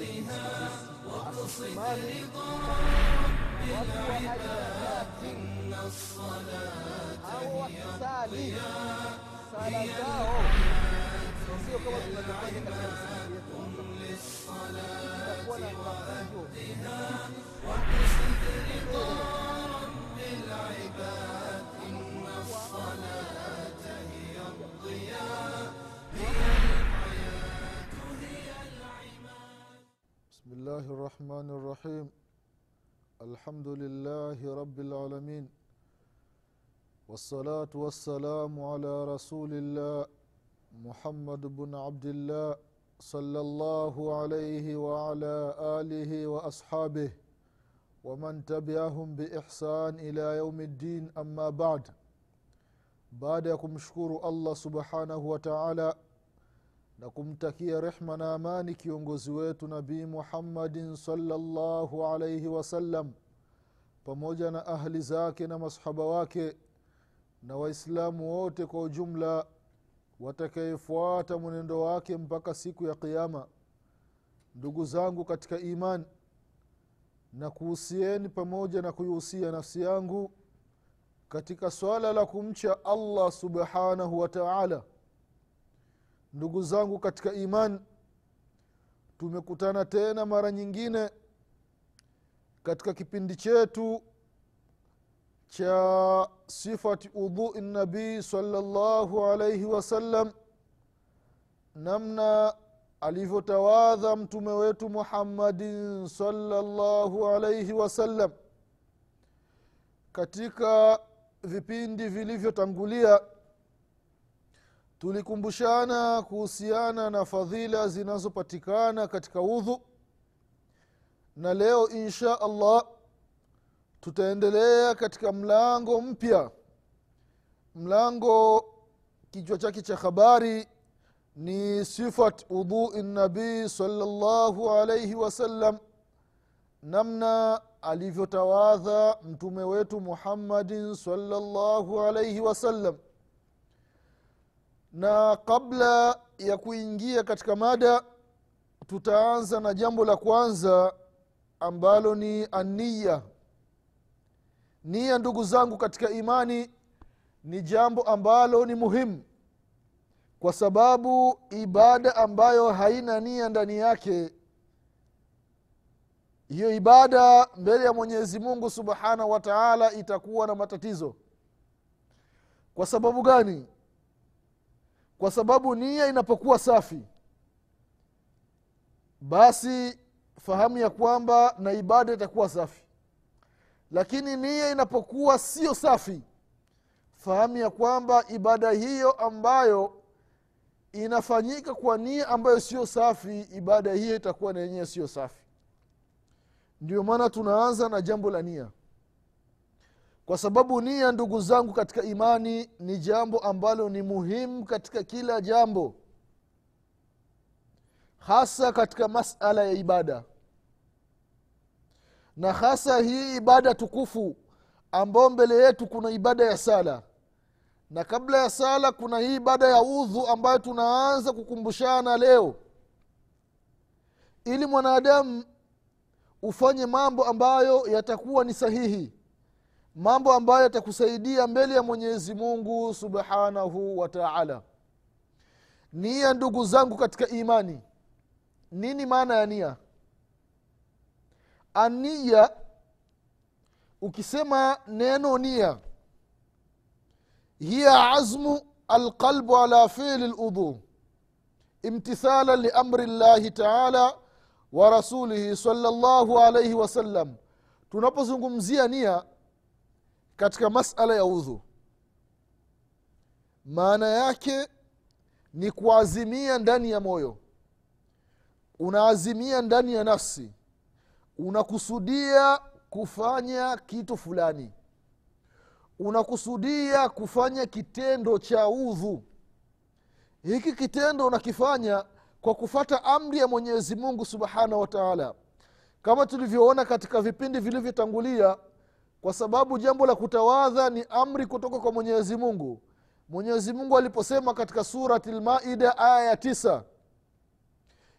حقها واقصد رضا رب العباد إن الصلاة هي الضياء هي العباد قم للصلاة وأهدها واقصد رضا رب العباد الله الرحمن الرحيم الحمد لله رب العالمين والصلاة والسلام على رسول الله محمد بن عبد الله صلى الله عليه وعلى آله وأصحابه ومن تبعهم بإحسان إلى يوم الدين أما بعد kumshukuru allah subhanahu wa taala na kumtakia rehma na amani kiongozi wetu nabii muhammadin salllahu alaihi wasallam pamoja na ahli zake na masahaba wake na waislamu wote kwa ujumla watakayefuata mwenendo wake mpaka siku ya qiama ndugu zangu katika iman na kuhusieni pamoja na kuihusia nafsi yangu katika swala la kumcha allah subhanahu wa taala ndugu zangu katika iman tumekutana tena mara nyingine katika kipindi chetu cha sifati udhui nabii salllahu alaihi wasallam namna alivyotawadha mtume wetu muhammadin salllahu alaihi wasallam katika vipindi vilivyotangulia tulikumbushana kuhusiana na fadhila zinazopatikana katika udhu na leo insha allah tutaendelea katika mlango mpya. Mlango kichwa chake cha habari ni sifat udhui nabii salllahu alaihi wasallam namna alivyotawadha mtume wetu muhammadin salllahu alaihi wasallam na kabla ya kuingia katika mada tutaanza na jambo la kwanza ambalo ni ania nia ndugu zangu katika imani ni jambo ambalo ni muhimu kwa sababu ibada ambayo haina nia ndani yake hiyo ibada mbele ya mwenyezi mungu subhanahu wa taala itakuwa na matatizo. Kwa sababu gani kwa sababu nia inapokuwa safi basi fahamu ya kwamba na ibada itakuwa safi. Lakini nia inapokuwa sio safi fahamu ya kwamba ibada hiyo ambayo inafanyika kwa nia ambayo sio safi ibada hiyo itakuwa na yenyewe sio safi. Ndio maana tunaanza na jambo la nia kwa sababu nia ndugu zangu katika imani ni jambo ambalo ni muhimu katika kila jambo hasa katika masala ya ibada. Na hasa hii ibada tukufu ambayo mbele yetu kuna ibada ya sala. Na kabla ya sala kuna hii ibada ya udhu ambayo tunaanza kukumbushana leo. Ili mwanadamu ufanye mambo ambayo yatakuwa ni sahihi mambo ambayo yatakusaidia mbele ya mwenyezi mungu subhanahu wa taala. Nia ndugu zangu katika imani. Nini maana ya nia? Ania ukisema neno nia hiya azmu alqalbu ala fili ludhu imtithala liamri llahi taala wa rasulihi salllahu alaihi wasallam tunapozungumzia nia katika masala ya udhu maana yake ni kuazimia ndani ya moyo. Unaazimia ndani ya nafsi. Unakusudia kufanya kitu fulani. Unakusudia kufanya kitendo cha udhu. Hiki kitendo unakifanya kwa kufata amri ya mwenyezi mungu subhanahu wa taala. Kama tulivyoona katika vipindi vilivyotangulia kwa sababu jambo la kutawadha ni amri kutoka kwa mwenyezi mungu. Mwenyezi mungu aliposema katika surati lmaida aya ya tisa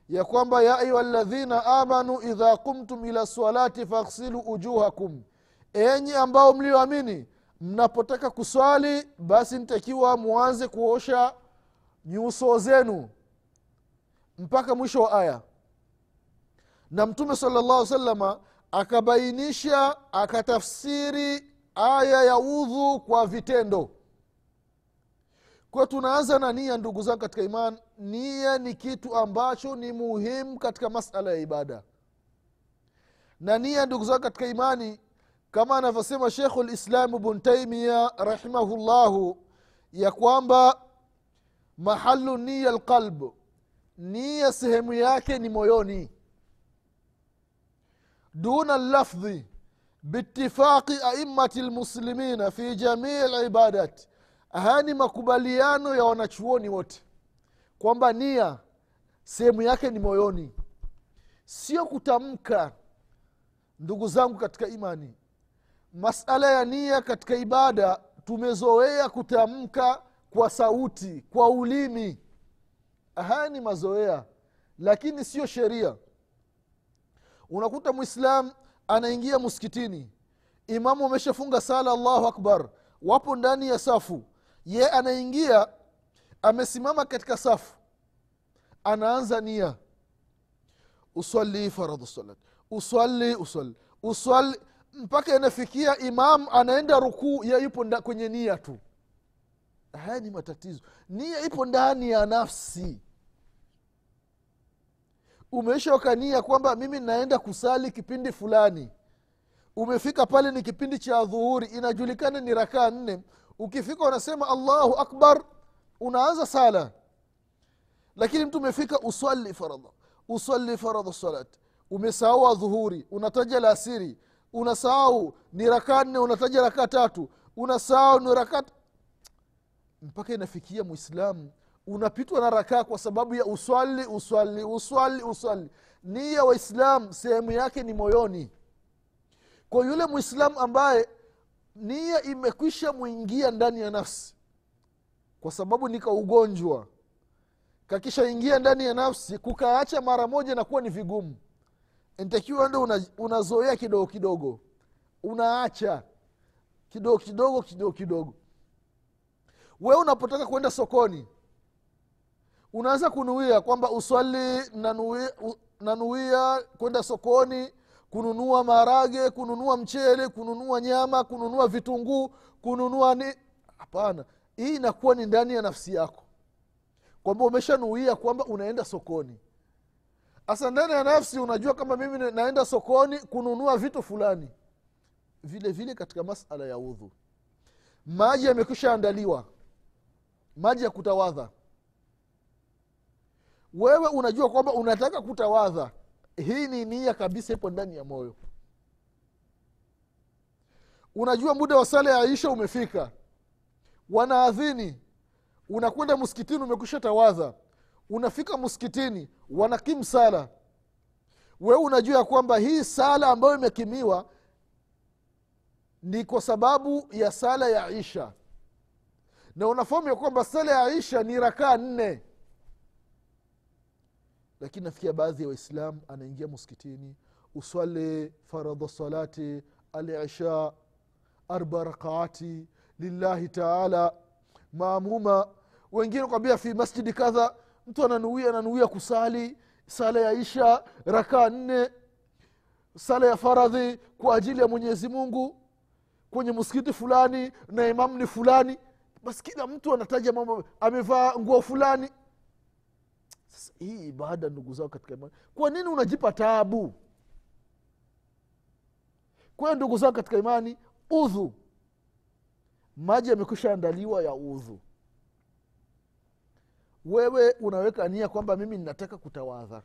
ya kwamba ya ayuha ladhina amanu idha kumtum ila salati faghsilu ujuhakum enyi ambao mlioamini mnapotaka kuswali basi ntakiwa mwanze kuosha nyuso zenu. Mpaka mwisho wa aya. Na mtume sala llahu salama akabainisha akatafsiri aya ya udhu kwa vitendo. Kwa tunaanza na nia ndugu zangu katika iman nia ni kitu ambacho ni muhimu katika masala ya ibada. Na nia ndugu zangu katika imani kama anavyosema shekhu lislamu bnu taimia rahimahullahu ya kwamba mahalu nia lqalb nia sehemu yake ni moyoni duna llafdhi باتفاق أئمة lmuslimina fi jamii libadat haya ni makubaliano ya wanachuoni wote kwamba nia sehemu yake ni moyoni. Sio kutamka ndugu zangu katika imani. Masala ya nia katika ibada tumezoea kutamka kwa sauti kwa ulimi. Haya ni mazoea lakini sio sheria unakuta mwislam anaingia msikitini imamu ameshafunga sala allahu akbar. Wapo ndani ya safu. Ye anaingia amesimama katika safu. Anaanza nia. Uswali faradhu salat. Uswali uswali uswali mpaka inafikia imam anaenda rukuu ye yupo kwenye nia tu. Haya ni matatizo. Nia ipo ndani ya nafsi umeisha nia kwamba mimi naenda kusali kipindi fulani. Umefika pale ni kipindi cha dhuhuri inajulikana ni rakaa nne. Ukifika unasema allahu akbar unaanza sala. Lakini mtu umefika uswali faradha uswali faradha salat. Umesahau adhuhuri unataja lasiri unasahau ni rakaa nne unataja rakaa tatu. Unasahau ni rakaa mpaka inafikia mwislamu unapitwa na rakaa kwa sababu ya uswali uswali uswali uswali. Nia waislam sehemu yake ni moyoni. Kwa yule mwislamu ambaye nia imekwisha mwingia ndani ya nafsi kwa sababu nika ugonjwa kakishaingia ndani ya nafsi kukaacha mara moja nakuwa ni vigumu ntakiwa ndo una, unazoea kidogo kidogo unaacha kidogo kidogo kidogo kidogo. We unapotaka kwenda sokoni unaanza kunuia kwamba uswali nanuia, nanuia kwenda sokoni kununua maharage kununua mchele kununua nyama kununua vitunguu kununua ni hapana. Hii inakuwa ni ndani ya nafsi yako. Kwamba umeshanuia kwamba unaenda sokoni. Hasa ndani ya nafsi unajua kama mimi naenda sokoni kununua vitu fulani. Vile vile katika masala ya udhu. Maji yamekwisha andaliwa maji ya kutawadha wewe unajua kwamba unataka kutawadha hii ni nia kabisa ipo ndani ya moyo. Unajua muda wa sala ya aisha umefika. Wanaadhini. Unakwenda msikitini umekusha tawadha unafika msikitini wanakimu sala. Wewe unajua ya kwamba hii sala ambayo imekimiwa ni kwa sababu ya sala ya isha na unafahamu ya kwamba sala ya isha ni rakaa nne lakini nafikia baadhi ya waislamu anaingia msikitini uswali faradha salati alisha arba rakaati lillahi taala maamuma. Wengine kwambia fi masjidi kadha mtu ananuia ananuia kusali sala ya isha rakaa nne sala ya faradhi kwa ajili ya mwenyezi mungu kwenye msikiti fulani na imamu ni fulani. Basi kila mtu anataja mambo amevaa nguo fulani sasa hii ibada ndugu zao katika imani kwa nini unajipa taabu? Kwayo ndugu zao katika imani udhu. Maji yamekwisha andaliwa ya udhu. Wewe unaweka nia kwamba mimi ninataka kutawadha.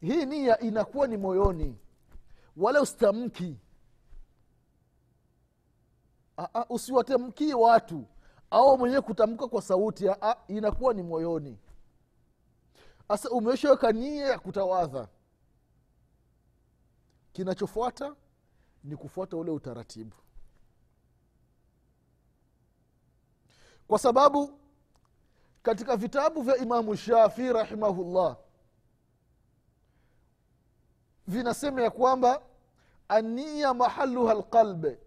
Hii nia inakuwa ni moyoni wala usitamki. Usiwatamkie watu au mwenyewe kutamka kwa sauti Aa, inakuwa ni moyoni sasa umeshaweka nia ya kutawadha. Kinachofuata ni kufuata ule utaratibu. Kwa sababu katika vitabu vya imamu shafii rahimahullah vinasema ya kwamba ania mahaluha lqalbe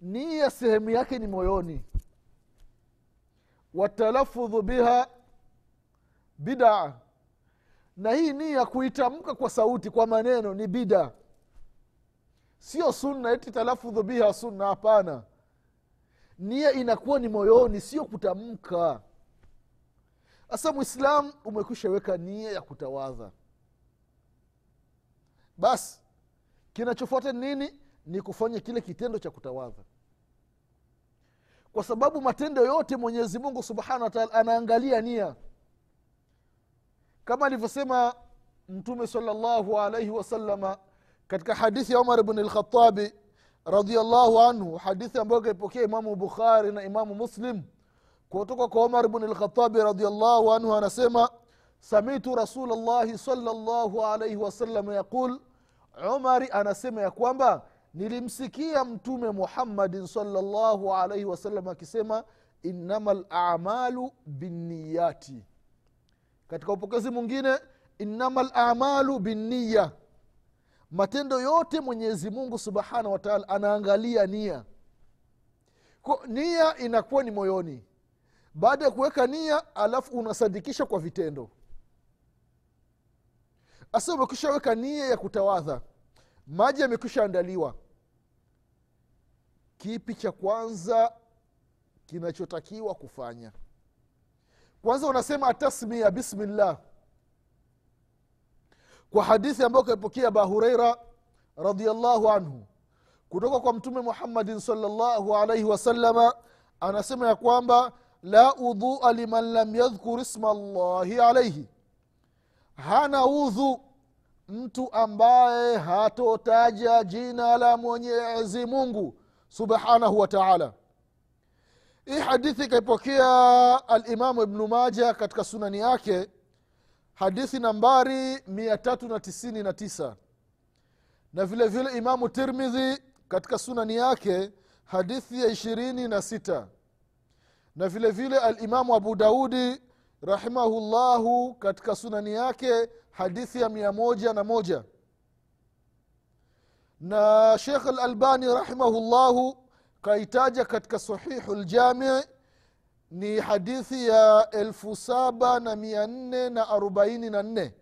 nia sehemu yake ni moyoni. Watalafudhu biha bidaa na hii nia kuitamka kwa sauti kwa maneno ni bida. Sio sunna eti talafudhu biha sunna hapana. Nia inakuwa ni moyoni sio kutamka. Sasa mwislamu umekwisha weka nia ya kutawadha. Basi kinachofuata ni nini? Ni kufanya kile kitendo cha kutawadha. Kwa sababu matendo yote mwenyezi mungu subhanahu wataala anaangalia nia kama alivyosema mtume salllahu alaihi wasalama katika hadithi ya umar bni lkhatabi radiallahu anhu hadithi ambayo kaipokea imamu bukhari na imamu muslim kutoka kwa umar bni lkhatabi radiallahu anhu anasema samitu rasulllahi salllahu alaihi wasalama yaqul. Umari anasema ya kwamba nilimsikia mtume muhammadin salllahu alaihi wasallam akisema innama lamalu binniyati katika upokezi mwingine innama lamalu binniya matendo yote mwenyezi mungu subhanahu wataala anaangalia nia. Kwa nia inakuwa ni moyoni. Baada ya kuweka nia alafu unasadikisha kwa vitendo. Asa umekwisha weka nia ya kutawadha. Maji yamekwisha andaliwa. Kipi cha kwanza kinachotakiwa kufanya kwanza unasema atasmia bismillah. Kwa hadithi ambayo kaipokea aba hureira radiallahu anhu kutoka kwa mtume muhammadin salllahu alaihi wasalama anasema ya kwamba la udhua liman lam yadhkur isma llahi alaihi hana udhu mtu ambaye hatotaja jina la mwenyezi mungu subhanahu wa taala hii hadithi ikaipokea alimamu ibnu maja katika sunani yake hadithi nambari mia tatu na tisini na tisa. Na vile vile imamu tirmidhi katika sunani yake hadithi ya ishirini na sita. Na vile vile alimamu abu daudi rahimahullahu katika sunani yake hadithi ya mia moja na moja. Na shekh alalbani rahimahullahu kaitaja katika sahihu ljamii ni hadithi ya elfu saba na mia nne na arobaini na nne.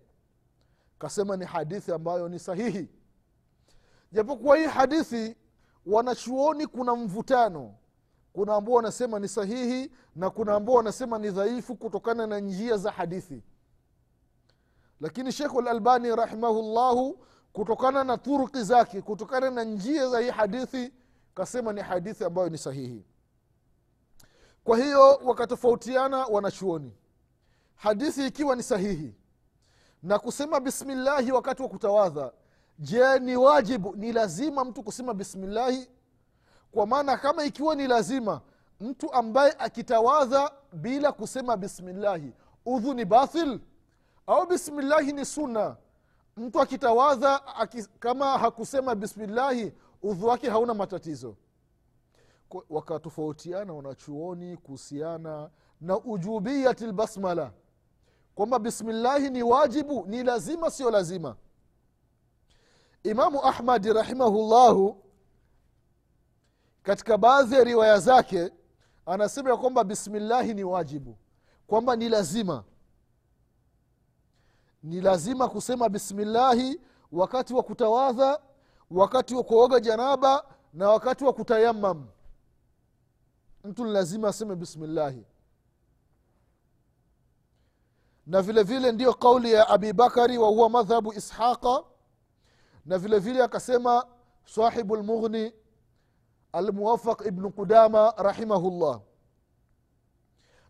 Kasema ni hadithi ambayo ni sahihi. Japokuwa hii hadithi wanachuoni kuna mvutano. Kuna ambao wanasema ni sahihi na kuna ambao wanasema ni dhaifu kutokana na njia za hadithi. Lakini shekhu lalbani rahimahullahu kutokana na turuki zake kutokana na njia za hii hadithi kasema ni hadithi ambayo ni sahihi. Kwa hiyo wakatofautiana wanachuoni. Hadithi ikiwa ni sahihi na kusema bismillahi wakati wa kutawadha je ni wajibu ni lazima mtu kusema bismillahi? Kwa maana kama ikiwa ni lazima mtu ambaye akitawadha bila kusema bismillahi udhu ni bathil au bismillahi ni sunna? Mtu akitawadha aki, kama hakusema bismillahi udhu wake hauna matatizo. Wakatofautiana wanachuoni kuhusiana na ujubiyati lbasmala kwamba bismillahi ni wajibu ni lazima sio lazima. Imamu ahmadi rahimahullahu katika baadhi ya riwaya zake anasema ya kwamba bismillahi ni wajibu. Kwamba ni lazima. Ni lazima kusema bismillahi wakati wa kutawadha wakati wa kuoga janaba na wakati wa kutayamam mtu ni lazima aseme bismillahi. Na vile vile ndiyo kauli ya abi bakari wa huwa madhhabu ishaqa na vile vile akasema sahibu lmughni almuwafaq ibnu qudama rahimahullah.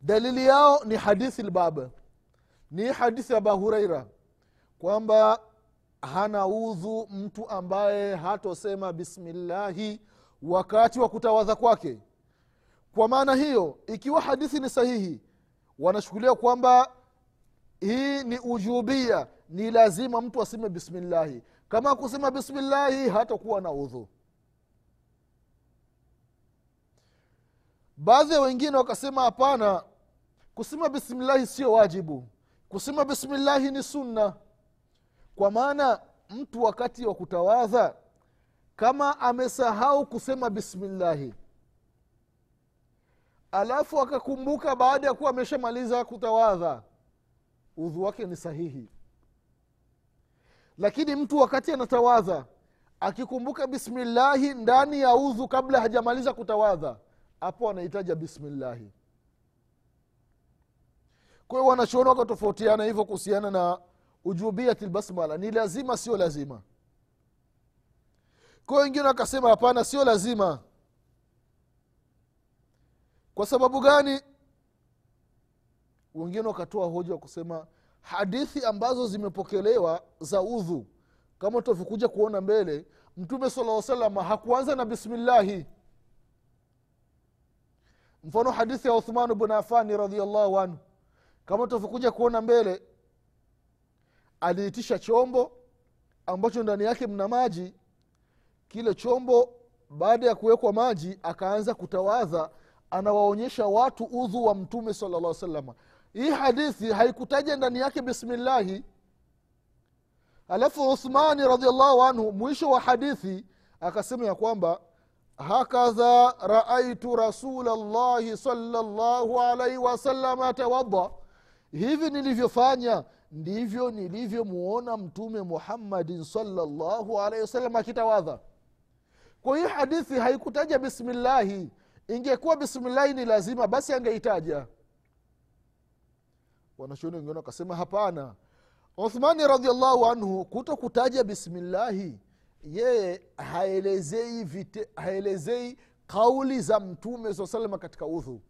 Dalili yao ni hadithi lbaba ni hadithi ya aba hureira kwamba hana udhu mtu ambaye hatosema bismillahi wakati wa kutawadha kwake. Kwa maana hiyo ikiwa hadithi ni sahihi wanashughulia kwamba hii ni ujubia ni lazima mtu aseme bismillahi. Kama kusema bismillahi hatakuwa na udhu. Baadhi ya wengine wakasema hapana kusema bismillahi sio wajibu. Kusema bismillahi ni sunna kwa maana mtu wakati wa kutawadha kama amesahau kusema bismillahi alafu akakumbuka baada ya kuwa ameshamaliza kutawadha udhu wake ni sahihi. Lakini mtu wakati anatawadha akikumbuka bismillahi ndani ya udhu kabla hajamaliza kutawadha hapo anahitaja bismillahi. Kwa hiyo wanachuoni wakatofautiana hivyo kuhusiana na ujubiyati lbasmala ni lazima sio lazima. Kwa wengine wakasema hapana sio lazima. Kwa sababu gani? Wengine wakatoa hoja kusema hadithi ambazo zimepokelewa za udhu kama tutavyokuja kuona mbele mtume sala salama hakuanza na bismillahi. Mfano hadithi ya uthman bnu afani radiallahu anhu kama tutavyokuja kuona mbele aliitisha chombo ambacho ndani yake mna maji. Kile chombo baada ya kuwekwa maji akaanza kutawadha anawaonyesha watu udhu wa mtume sala llah salama hii hadithi haikutaja ndani yake bismillahi. Alafu uthmani radiallahu anhu mwisho wa hadithi akasema ya kwamba hakadha raaitu rasula llahi salllahu alaihi wasalama tawadha hivi nilivyofanya ndivyo nilivyomuona mtume muhammadin salllahu alaihi wasallam akitawadha. Kwa hiyo hadithi haikutaja bismillahi. Ingekuwa bismillahi ni lazima basi angeitaja. Wanashoni wengine wakasema hapana. Uthmani radiallahu anhu kuto kutaja bismillahi yeye haelezei vite, haelezei kauli za mtume saa salama katika udhu.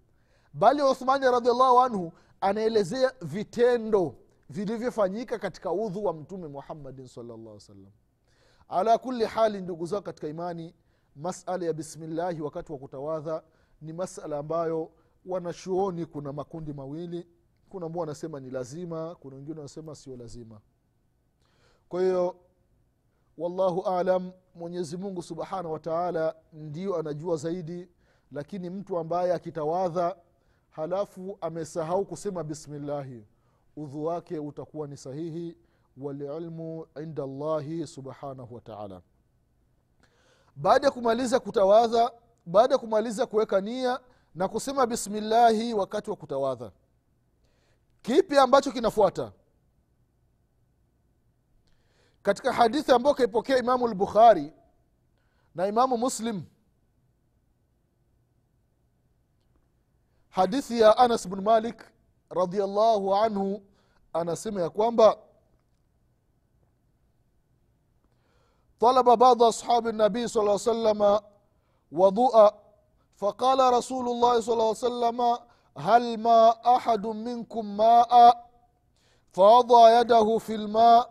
Bali uthmani radiallahu anhu anaelezea vitendo vilivyofanyika katika udhu wa mtume muhammadin salllah salam ala kuli hali ndugu zao katika imani masala ya bismillahi wakati wa kutawadha ni masala ambayo wanachuoni kuna makundi mawili kuna ambao wanasema ni lazima kuna wengine wanasema sio lazima. Kwa hiyo wallahu alam mwenyezi mungu subhanahu wataala ndio anajua zaidi lakini mtu ambaye akitawadha halafu amesahau kusema bismillahi udhu wake utakuwa ni sahihi walilmu inda llahi subhanahu wataala baada ya kumaliza kutawadha baada ya kumaliza kuweka nia na kusema bismillahi wakati wa kutawadha kipi ambacho kinafuata? Katika hadithi ambayo kaipokea imamu lbukhari na imamu muslim hadithi ya anas bnu malik radiallahu anhu anasema ya kwamba طلب بعض أصحاب النبي صلى الله عليه وسلم وضوء فقال رسول الله صلى الله عليه وسلم هل ما أحد منكم ماء؟ فوضع يده في الماء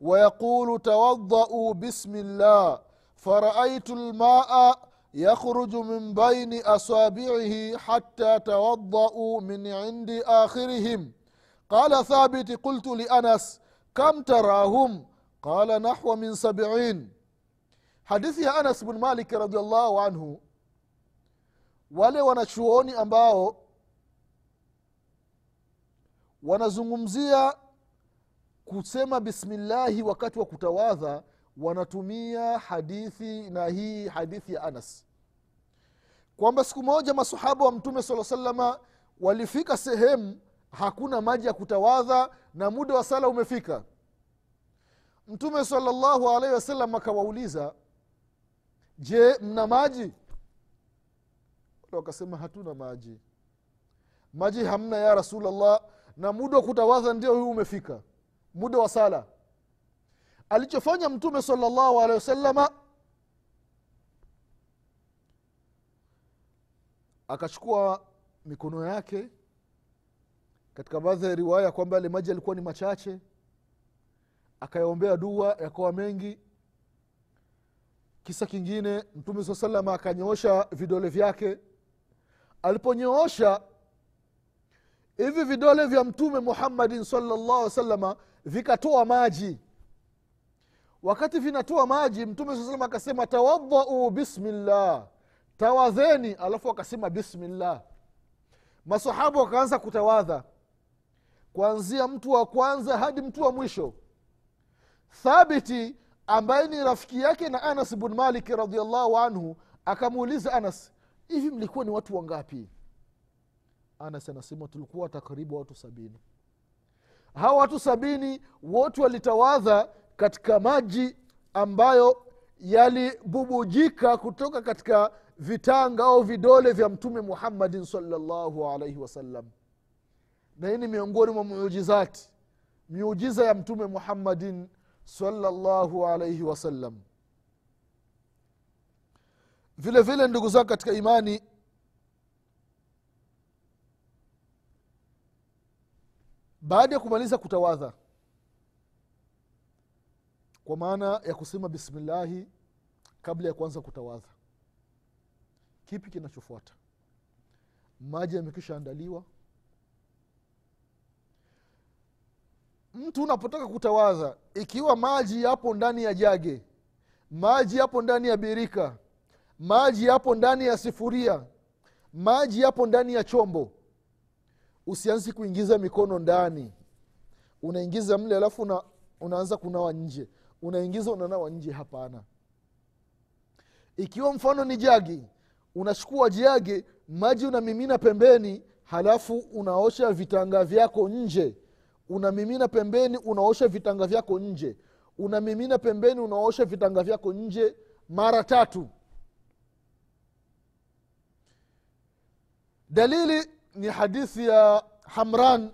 ويقول توضأوا بسم الله فرأيت الماء yakhruju min baini asabiihi hatta tawadau min indi akhirihim. Qala thabit qultu lianas kam tarahum? Qala nahwa min sabiin hadithi ya anas bn malik radiallahu anhu wale wanachuoni ambao wanazungumzia kusema bismillahi wakati wa kutawadha wanatumia hadithi na hii hadithi ya anas. Kwamba siku moja masahaba wa mtume saa salama walifika sehemu hakuna maji ya kutawadha na muda wa sala umefika. Mtume salallahu alaihi wasallam akawauliza je mna maji? Wakasema hatuna maji. Maji hamna ya rasulllah na muda wa kutawadha ndio huu umefika muda wa sala alichofanya mtume salllahu alehi wasalama akachukua mikono yake katika baadhi ya riwaya kwamba yale maji yalikuwa ni machache akayaombea dua yakawa mengi. Kisa kingine mtume saa salama akanyoosha vidole vyake. Aliponyoosha hivi vidole vya mtume muhammadin salllah salama vikatoa maji wakati vinatoa maji mtume saa salama akasema tawadhau bismillah. Tawadheni alafu akasema bismillah. Masahaba wakaanza kutawadha kuanzia mtu wa kwanza hadi mtu wa mwisho. Thabiti ambaye ni rafiki yake na anas bnu malik radiallahu anhu akamuuliza anas hivi mlikuwa ni watu wangapi? Anas anasema tulikuwa takribu watu sabini. Hawa watu sabini wote walitawadha katika maji ambayo yalibubujika kutoka katika vitanga au vidole vya mtume muhammadin salllahu alaihi wasallam na hii ni miongoni mwa miujizati miujiza ya mtume muhammadin salllahu alaihi wasallam vile vile ndugu zangu katika imani baada ya kumaliza kutawadha kwa maana ya kusema bismillahi kabla ya kuanza kutawadha. Kipi kinachofuata? Maji yamekisha andaliwa mtu unapotaka kutawadha ikiwa maji yapo ndani ya jage maji yapo ndani ya birika maji yapo ndani ya sifuria maji yapo ndani ya chombo usianzi kuingiza mikono ndani. Unaingiza mle alafu una, unaanza kunawa nje unaingiza unanawa nje hapana. Ikiwa mfano ni jagi unachukua jagi maji unamimina pembeni halafu unaosha vitanga vyako nje. Unamimina pembeni unaosha vitanga vyako nje. Unamimina pembeni unaosha vitanga vyako nje mara tatu. Dalili ni hadithi ya hamran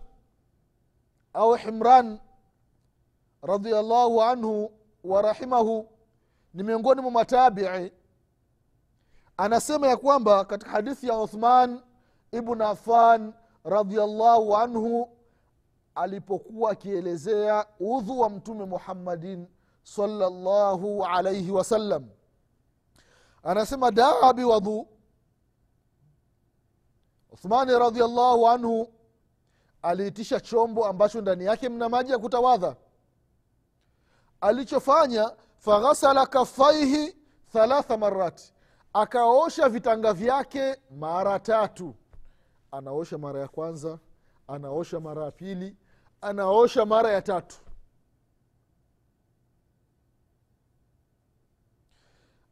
au himran radiallahu anhu warahimahu ni miongoni mwa matabii anasema ya kwamba katika hadithi ya uthman ibn affan radiallahu anhu alipokuwa akielezea udhu wa mtume muhammadin salllahu alaihi wasallam anasema daa biwadhu. Uthmani radiallahu anhu aliitisha chombo ambacho ndani yake mna maji ya kutawadha alichofanya faghasala kafaihi thalatha marati akaosha vitanga vyake mara tatu. Anaosha mara ya kwanza anaosha mara ya pili anaosha mara ya tatu.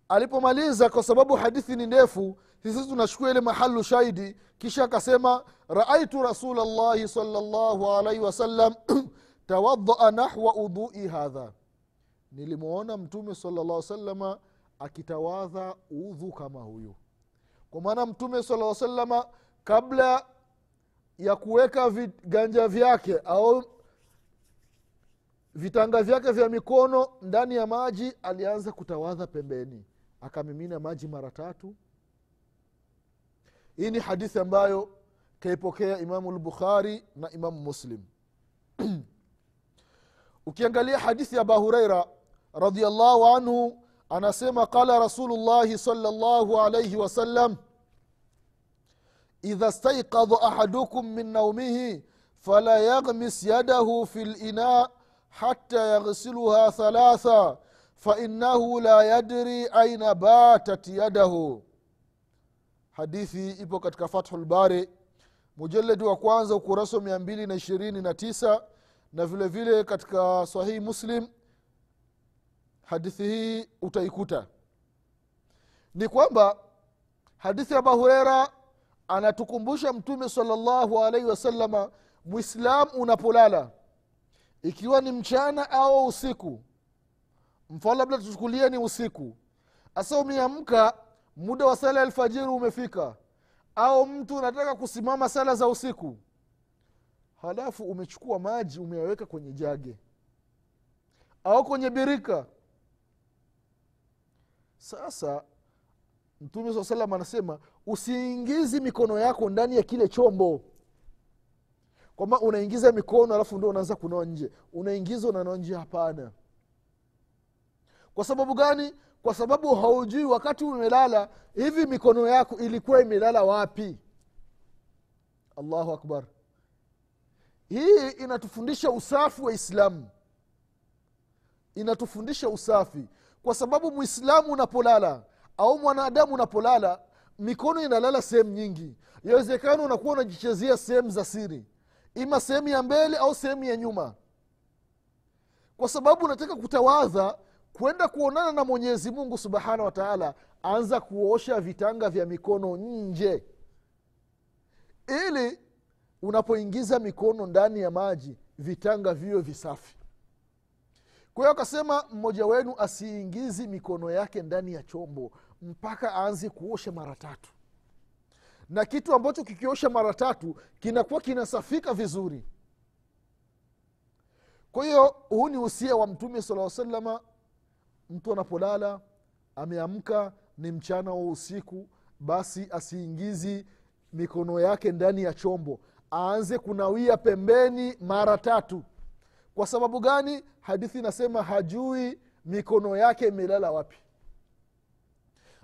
Alipomaliza kwa sababu hadithi ni ndefu sisi tunachukua ile mahalu shahidi kisha akasema raaitu rasul llahi salllahu alaihi wasallam tawadaa nahwa udhui hadha nilimwona mtume salalla salama akitawadha udhu kama huyu. Kwa maana mtume sala salama kabla ya kuweka viganja vyake au vitanga vyake vya mikono ndani ya maji alianza kutawadha pembeni. Akamimina maji mara tatu. Hii ni hadithi ambayo kaipokea imamu lbukhari na imamu muslim. Ukiangalia hadithi ya aba hureira radiallahu anhu anasema qala rasulullahi salllahu alaihi wasallam idha staikadha ahadukum min naumihi fala yaghmis yadahu fi lina hata yaghsiluha thalatha fainahu la yadri aina batat yadahu. Hadithi ipo katika fathu lbari mujaledi wa kwanza ukurasa mia mbili na ishirini na tisa na vile katika sahihi muslim hadithi hii utaikuta. Ni kwamba hadithi ya abahurera anatukumbusha mtume salllahu alaihi wasalama mwislam unapolala. Ikiwa ni mchana au usiku mfano labda tuchukulie ni usiku asa umeamka muda wa sala alfajiri umefika au mtu unataka kusimama sala za usiku halafu umechukua maji umeyaweka kwenye jage au kwenye birika sasa mtume saa salam anasema usiingizi mikono yako ndani ya kile chombo. Kwamba unaingiza mikono alafu ndio unaanza kunoa nje. Unaingiza unanoa nje hapana. Kwa sababu gani? Kwa sababu haujui wakati umelala hivi mikono yako ilikuwa imelala wapi? Allahu akbar. Hii inatufundisha usafi wa islamu inatufundisha usafi kwa sababu mwislamu unapolala au mwanadamu unapolala mikono inalala sehemu nyingi. Yawezekana unakuwa unajichezea sehemu za siri ima sehemu ya mbele au sehemu ya nyuma. Kwa sababu unataka kutawadha kwenda kuonana na mwenyezi mungu subhanahu wa taala anza kuosha vitanga vya mikono nje. Ili unapoingiza mikono ndani ya maji vitanga viwe visafi kwa hiyo akasema mmoja wenu asiingizi mikono yake ndani ya chombo mpaka aanze kuosha mara tatu. Na kitu ambacho kikiosha mara tatu kinakuwa kinasafika vizuri. Kwa hiyo huu ni usia wa mtume sala salama mtu anapolala ameamka ni mchana wa usiku basi asiingizi mikono yake ndani ya chombo. Aanze kunawia pembeni mara tatu kwa sababu gani? Hadithi inasema hajui mikono yake imelala wapi.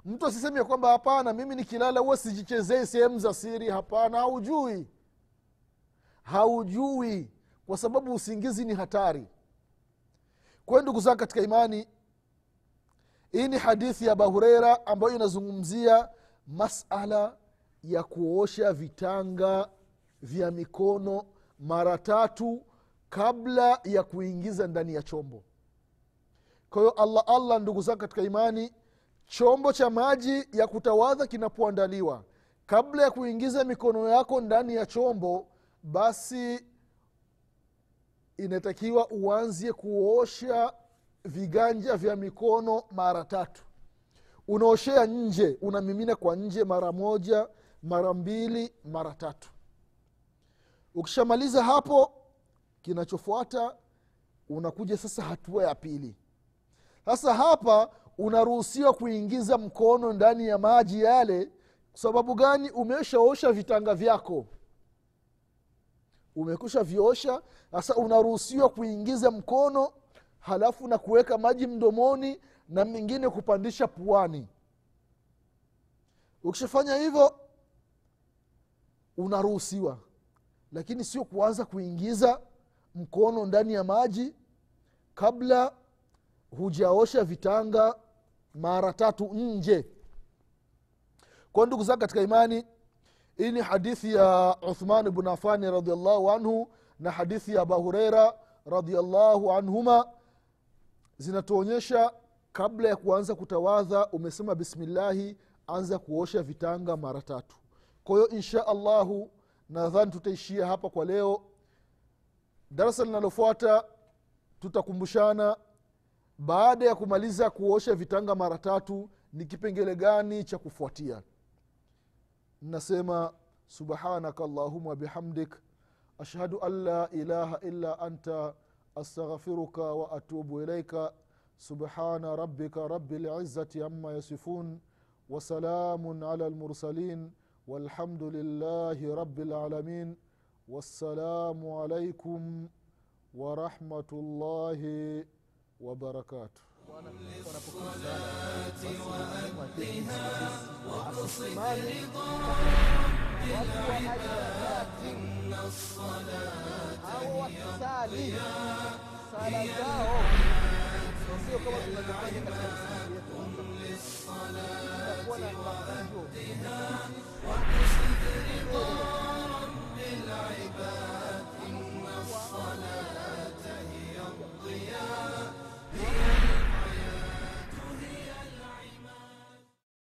Mtu asiseme ya kwamba hapana mimi nikilala huwa sijichezei sehemu za siri. Hapana haujui. Haujui. Kwa sababu usingizi ni hatari. Kwa ndugu zangu katika imani hii ni hadithi ya abahureira ambayo inazungumzia masala ya kuosha vitanga vya mikono mara tatu kabla ya kuingiza ndani ya chombo. Kwa hiyo allah allah ndugu zangu katika imani chombo cha maji ya kutawadha kinapoandaliwa kabla ya kuingiza mikono yako ndani ya chombo basi inatakiwa uanzie kuosha viganja vya mikono mara tatu. Unaoshea nje unamimina kwa nje mara moja mara mbili mara tatu. Ukishamaliza hapo kinachofuata unakuja sasa hatua ya pili. Sasa hapa unaruhusiwa kuingiza mkono ndani ya maji yale. Sababu gani? Umeshaosha vitanga vyako. Umekusha viosha. Sasa unaruhusiwa kuingiza mkono halafu na kuweka maji mdomoni na mingine kupandisha puani. Ukishafanya hivyo unaruhusiwa. Lakini sio kuanza kuingiza mkono ndani ya maji kabla hujaosha vitanga mara tatu nje. Kwa ndugu zangu katika imani hii ni hadithi ya uthman bnu afani radiallahu anhu na hadithi ya abu hureira radiallahu anhuma. Zinatuonyesha kabla ya kuanza kutawadha umesema bismillahi anza kuosha vitanga mara tatu. Kwa hiyo insha allahu nadhani tutaishia hapa kwa leo darasa linalofuata tutakumbushana baada ya kumaliza kuosha vitanga mara tatu ni kipengele gani cha kufuatia? Nasema subhanaka allahuma wabihamdik ashhadu an la ilaha illa anta astaghfiruka waatubu ilaika subhana rabika rabi lizati ama yasifun wasalamun ala lmursalin walhamdu lillahi rabi lalamin والسلام عليكم ورحمة الله وبركاته. الصلاة وأدها وأقصد رضا رب العباد إن الصلاة هي للصلاة وأدها واقصد رضا العباد إن الصلاة هي الضياء.